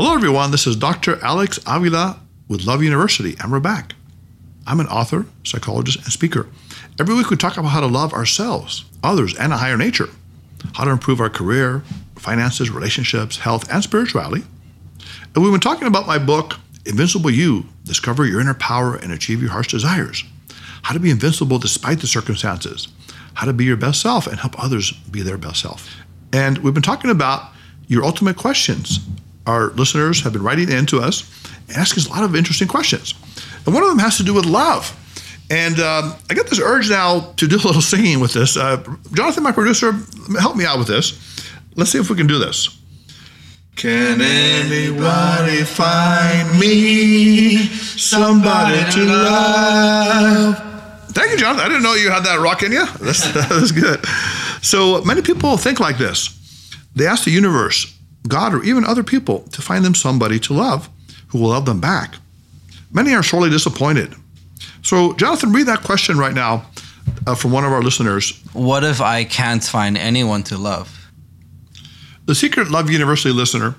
Hello, everyone. This is Dr. Alex Avila with Love University, and we're back. I'm an author, psychologist, and speaker. Every week we talk about how to love ourselves, others, and a higher nature, how to improve our career, finances, relationships, health, and spirituality. And we've been talking about my book, Invincible You Discover Your Inner Power and Achieve Your Heart's Desires. How to be invincible despite the circumstances, how to be your best self and help others be their best self. And we've been talking about your ultimate questions our listeners have been writing in to us asking us a lot of interesting questions. And one of them has to do with love. And um, I get this urge now to do a little singing with this. Uh, Jonathan, my producer, help me out with this. Let's see if we can do this. Can anybody find me somebody to love? Thank you, Jonathan. I didn't know you had that rock in you. That's good. So many people think like this. They ask the universe, God or even other people to find them somebody to love who will love them back. Many are sorely disappointed. So, Jonathan, read that question right now uh, from one of our listeners. What if I can't find anyone to love? The secret Love University listener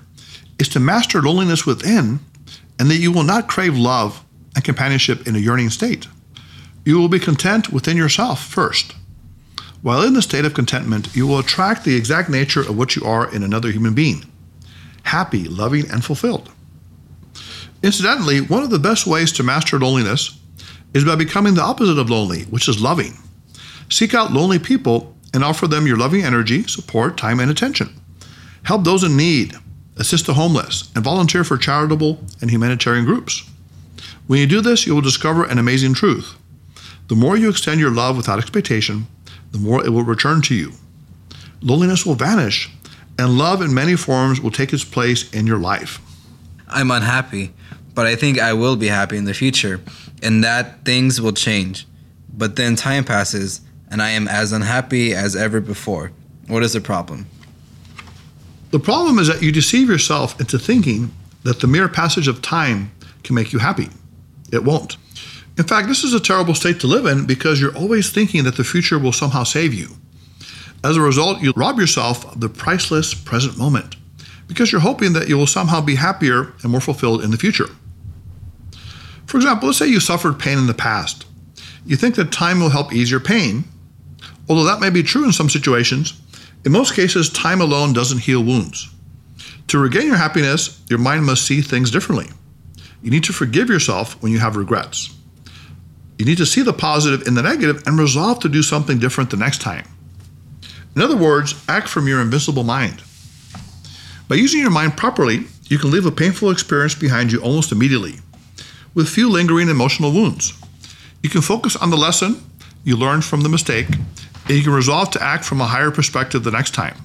is to master loneliness within and that you will not crave love and companionship in a yearning state. You will be content within yourself first. While in the state of contentment, you will attract the exact nature of what you are in another human being happy, loving, and fulfilled. Incidentally, one of the best ways to master loneliness is by becoming the opposite of lonely, which is loving. Seek out lonely people and offer them your loving energy, support, time, and attention. Help those in need, assist the homeless, and volunteer for charitable and humanitarian groups. When you do this, you will discover an amazing truth. The more you extend your love without expectation, the more it will return to you. Loneliness will vanish, and love in many forms will take its place in your life. I'm unhappy, but I think I will be happy in the future, and that things will change. But then time passes, and I am as unhappy as ever before. What is the problem? The problem is that you deceive yourself into thinking that the mere passage of time can make you happy. It won't. In fact, this is a terrible state to live in because you're always thinking that the future will somehow save you. As a result, you rob yourself of the priceless present moment because you're hoping that you will somehow be happier and more fulfilled in the future. For example, let's say you suffered pain in the past. You think that time will help ease your pain. Although that may be true in some situations, in most cases, time alone doesn't heal wounds. To regain your happiness, your mind must see things differently. You need to forgive yourself when you have regrets. You need to see the positive in the negative and resolve to do something different the next time. In other words, act from your invincible mind. By using your mind properly, you can leave a painful experience behind you almost immediately, with few lingering emotional wounds. You can focus on the lesson you learned from the mistake, and you can resolve to act from a higher perspective the next time.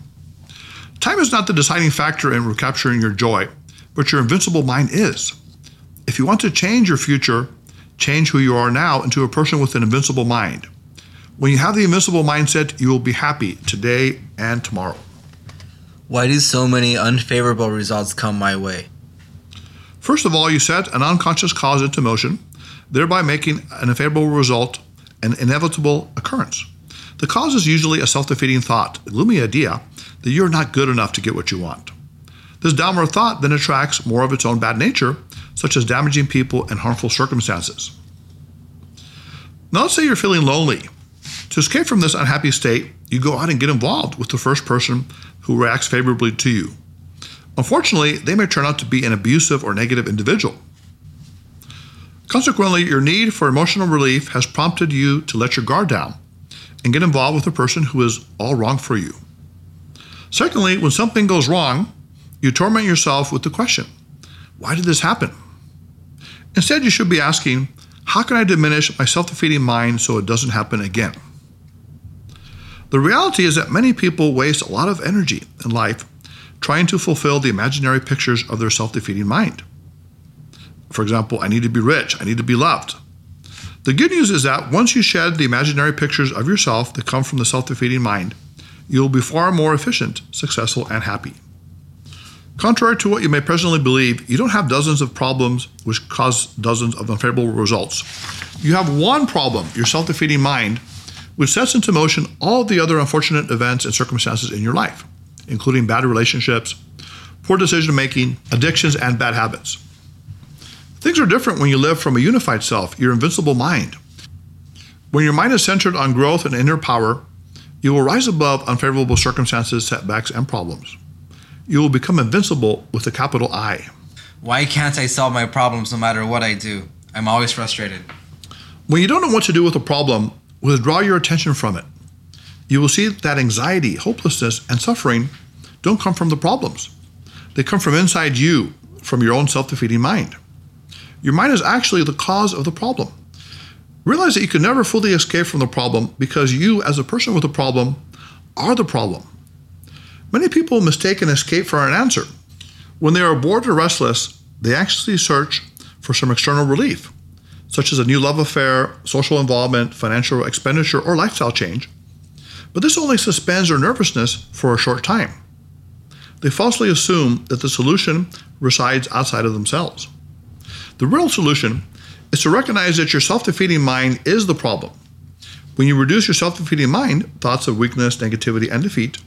Time is not the deciding factor in recapturing your joy, but your invincible mind is. If you want to change your future, change who you are now into a person with an invincible mind. When you have the invincible mindset, you will be happy today and tomorrow. Why do so many unfavorable results come my way? First of all, you set an unconscious cause into motion, thereby making an unfavorable result an inevitable occurrence. The cause is usually a self defeating thought, a gloomy idea that you're not good enough to get what you want. This downward thought then attracts more of its own bad nature, such as damaging people and harmful circumstances. Now, let's say you're feeling lonely. To escape from this unhappy state, you go out and get involved with the first person who reacts favorably to you. Unfortunately, they may turn out to be an abusive or negative individual. Consequently, your need for emotional relief has prompted you to let your guard down and get involved with a person who is all wrong for you. Secondly, when something goes wrong, you torment yourself with the question why did this happen? Instead, you should be asking, how can I diminish my self defeating mind so it doesn't happen again? The reality is that many people waste a lot of energy in life trying to fulfill the imaginary pictures of their self defeating mind. For example, I need to be rich, I need to be loved. The good news is that once you shed the imaginary pictures of yourself that come from the self defeating mind, you will be far more efficient, successful, and happy. Contrary to what you may presently believe, you don't have dozens of problems which cause dozens of unfavorable results. You have one problem, your self defeating mind, which sets into motion all the other unfortunate events and circumstances in your life, including bad relationships, poor decision making, addictions, and bad habits. Things are different when you live from a unified self, your invincible mind. When your mind is centered on growth and inner power, you will rise above unfavorable circumstances, setbacks, and problems. You will become invincible with a capital I. Why can't I solve my problems no matter what I do? I'm always frustrated. When you don't know what to do with a problem, withdraw your attention from it. You will see that anxiety, hopelessness, and suffering don't come from the problems. They come from inside you, from your own self defeating mind. Your mind is actually the cause of the problem. Realize that you can never fully escape from the problem because you, as a person with a problem, are the problem. Many people mistake an escape for an answer. When they are bored or restless, they actually search for some external relief, such as a new love affair, social involvement, financial expenditure, or lifestyle change. But this only suspends their nervousness for a short time. They falsely assume that the solution resides outside of themselves. The real solution is to recognize that your self defeating mind is the problem. When you reduce your self defeating mind, thoughts of weakness, negativity, and defeat,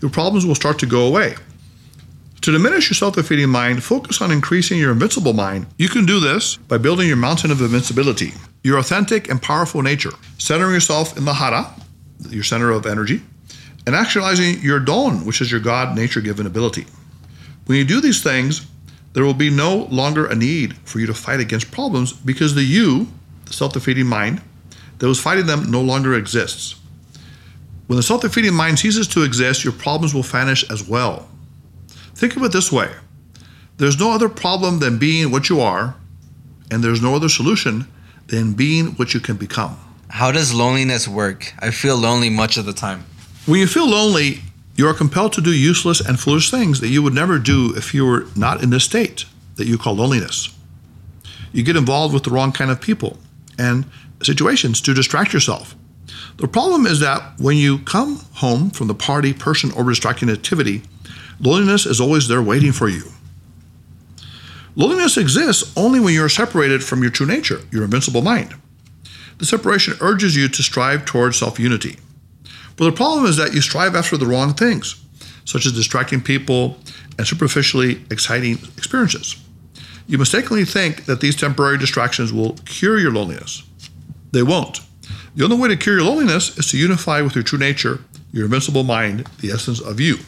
your problems will start to go away. To diminish your self defeating mind, focus on increasing your invincible mind. You can do this by building your mountain of invincibility, your authentic and powerful nature, centering yourself in the Hara, your center of energy, and actualizing your Don, which is your God nature given ability. When you do these things, there will be no longer a need for you to fight against problems because the you, the self defeating mind, that was fighting them no longer exists. When the self defeating mind ceases to exist, your problems will vanish as well. Think of it this way there's no other problem than being what you are, and there's no other solution than being what you can become. How does loneliness work? I feel lonely much of the time. When you feel lonely, you are compelled to do useless and foolish things that you would never do if you were not in this state that you call loneliness. You get involved with the wrong kind of people and situations to distract yourself. The problem is that when you come home from the party, person, or distracting activity, loneliness is always there waiting for you. Loneliness exists only when you are separated from your true nature, your invincible mind. The separation urges you to strive towards self unity. But the problem is that you strive after the wrong things, such as distracting people and superficially exciting experiences. You mistakenly think that these temporary distractions will cure your loneliness. They won't. The only way to cure your loneliness is to unify with your true nature, your invincible mind, the essence of you.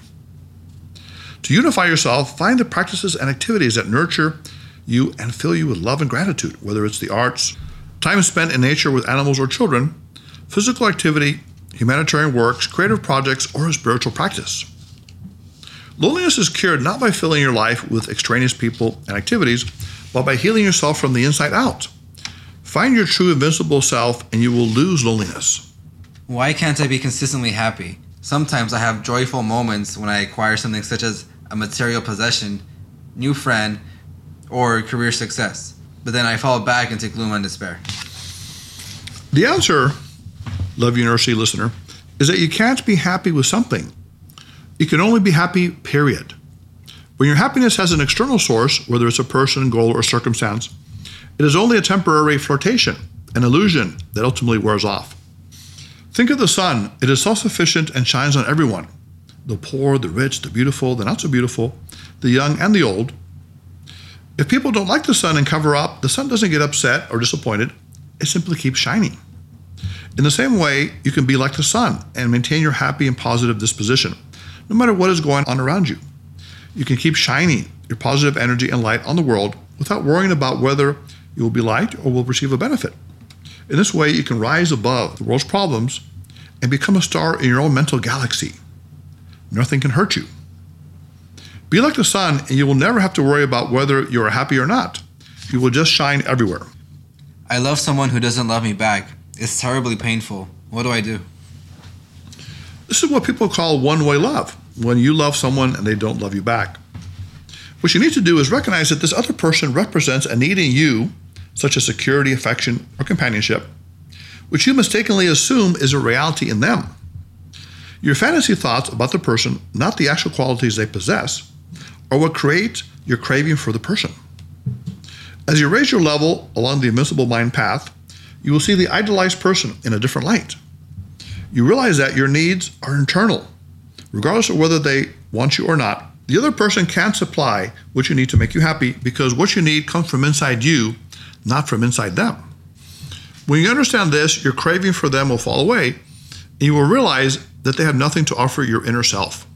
To unify yourself, find the practices and activities that nurture you and fill you with love and gratitude, whether it's the arts, time spent in nature with animals or children, physical activity, humanitarian works, creative projects, or a spiritual practice. Loneliness is cured not by filling your life with extraneous people and activities, but by healing yourself from the inside out. Find your true invincible self and you will lose loneliness. Why can't I be consistently happy? Sometimes I have joyful moments when I acquire something such as a material possession, new friend, or career success. But then I fall back into gloom and despair. The answer Love University listener, is that you can't be happy with something. You can only be happy, period. When your happiness has an external source, whether it's a person, goal, or circumstance, it is only a temporary flirtation, an illusion that ultimately wears off. Think of the sun. It is self sufficient and shines on everyone the poor, the rich, the beautiful, the not so beautiful, the young, and the old. If people don't like the sun and cover up, the sun doesn't get upset or disappointed, it simply keeps shining. In the same way, you can be like the sun and maintain your happy and positive disposition, no matter what is going on around you. You can keep shining your positive energy and light on the world without worrying about whether you will be liked or will receive a benefit. In this way, you can rise above the world's problems and become a star in your own mental galaxy. Nothing can hurt you. Be like the sun, and you will never have to worry about whether you are happy or not. You will just shine everywhere. I love someone who doesn't love me back. It's terribly painful. What do I do? This is what people call one way love when you love someone and they don't love you back. What you need to do is recognize that this other person represents a need in you, such as security, affection, or companionship, which you mistakenly assume is a reality in them. Your fantasy thoughts about the person, not the actual qualities they possess, are what create your craving for the person. As you raise your level along the invincible mind path, you will see the idolized person in a different light. You realize that your needs are internal. Regardless of whether they want you or not, The other person can't supply what you need to make you happy because what you need comes from inside you, not from inside them. When you understand this, your craving for them will fall away, you will realize that they have nothing to offer your inner self.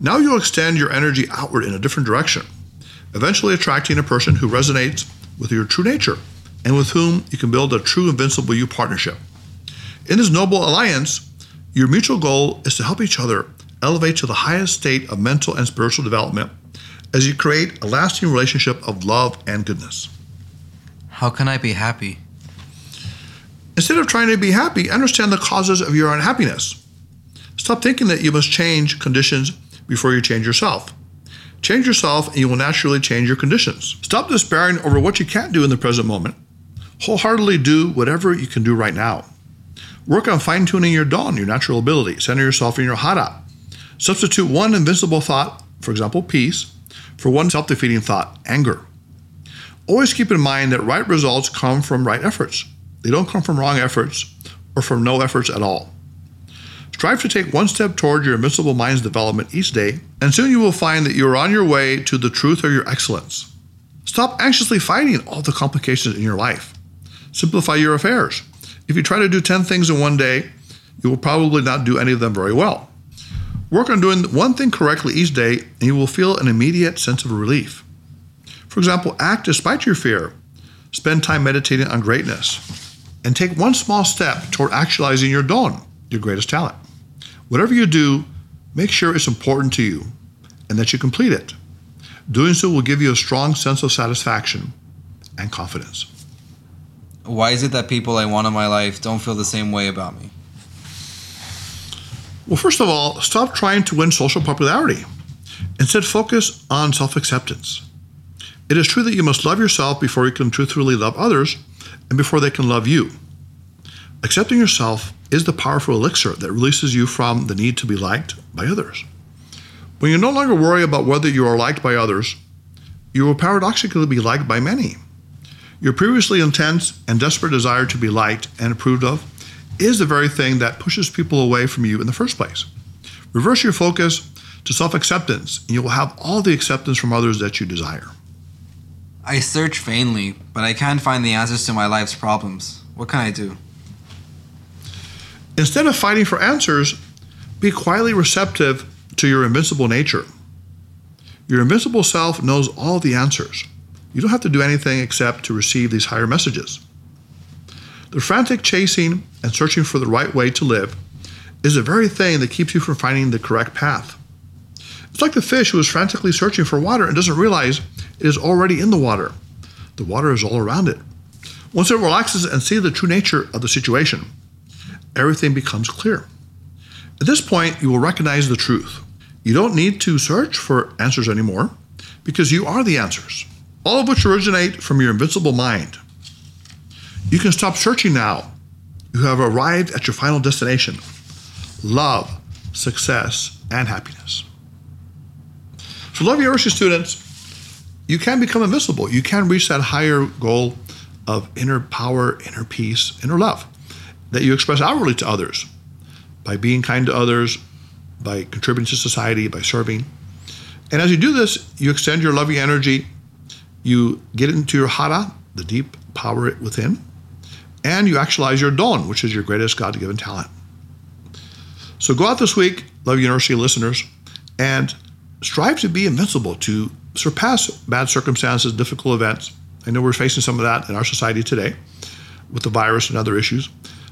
Now you'll extend your energy outward in a different direction, eventually attracting a person who resonates with your true nature and with whom you can build a true invincible you partnership. In this noble alliance, your mutual goal is to help each other elevate to the highest state of mental and spiritual development as you create a lasting relationship of love and goodness. How can I be happy? Instead of trying to be happy, understand the causes of your unhappiness. Stop thinking that you must change conditions before you change yourself. Change yourself and you will naturally change your conditions. Stop despairing over what you can't do in the present moment. Wholeheartedly do whatever you can do right now. Work on fine tuning your dawn, your natural ability. Center yourself in your hara. Substitute one invincible thought, for example, peace, for one self defeating thought, anger. Always keep in mind that right results come from right efforts. They don't come from wrong efforts or from no efforts at all. Strive to take one step toward your invincible mind's development each day, and soon you will find that you are on your way to the truth of your excellence. Stop anxiously fighting all the complications in your life. Simplify your affairs. If you try to do 10 things in one day, you will probably not do any of them very well. Work on doing one thing correctly each day, and you will feel an immediate sense of relief. For example, act despite your fear. Spend time meditating on greatness. And take one small step toward actualizing your dawn, your greatest talent. Whatever you do, make sure it's important to you and that you complete it. Doing so will give you a strong sense of satisfaction and confidence. Why is it that people I want in my life don't feel the same way about me? Well, first of all, stop trying to win social popularity. Instead, focus on self acceptance. It is true that you must love yourself before you can truthfully love others and before they can love you. Accepting yourself is the powerful elixir that releases you from the need to be liked by others. When you no longer worry about whether you are liked by others, you will paradoxically be liked by many. Your previously intense and desperate desire to be liked and approved of is the very thing that pushes people away from you in the first place. Reverse your focus to self acceptance, and you will have all the acceptance from others that you desire. I search vainly, but I can't find the answers to my life's problems. What can I do? Instead of fighting for answers, be quietly receptive to your invincible nature. Your invincible self knows all the answers. You don't have to do anything except to receive these higher messages. The frantic chasing and searching for the right way to live is the very thing that keeps you from finding the correct path. It's like the fish who is frantically searching for water and doesn't realize is already in the water. The water is all around it. Once it relaxes and sees the true nature of the situation, everything becomes clear. At this point, you will recognize the truth. You don't need to search for answers anymore because you are the answers, all of which originate from your invincible mind. You can stop searching now. You have arrived at your final destination love, success, and happiness. So, Love your University students, you can become invincible. You can reach that higher goal of inner power, inner peace, inner love that you express outwardly to others by being kind to others, by contributing to society, by serving. And as you do this, you extend your loving energy, you get into your hara, the deep power within, and you actualize your dawn, which is your greatest God given talent. So go out this week, Love University listeners, and strive to be invincible, to surpass bad circumstances, difficult events. I know we're facing some of that in our society today with the virus and other issues,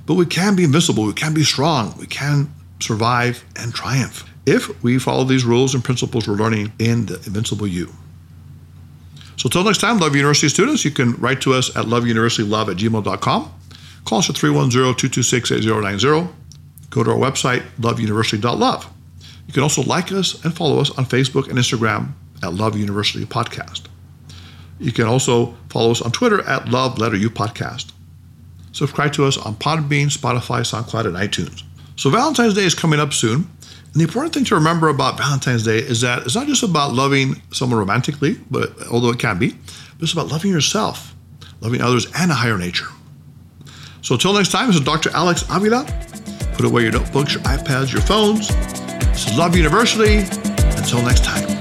but we can be invincible, we can be strong, we can survive and triumph if we follow these rules and principles we're learning in the Invincible You. So until next time, Love University students, you can write to us at loveuniversitylove at gmail.com. Call us at 310-226-8090. Go to our website, loveuniversity.love. You can also like us and follow us on Facebook and Instagram at Love University Podcast. You can also follow us on Twitter at Love Letter U Podcast. Subscribe to us on Podbean, Spotify, SoundCloud, and iTunes. So Valentine's Day is coming up soon. And the important thing to remember about Valentine's Day is that it's not just about loving someone romantically, but although it can be, but it's about loving yourself, loving others, and a higher nature. So until next time, this is Dr. Alex Avila. Put away your notebooks, your iPads, your phones. This is Love University, Until next time.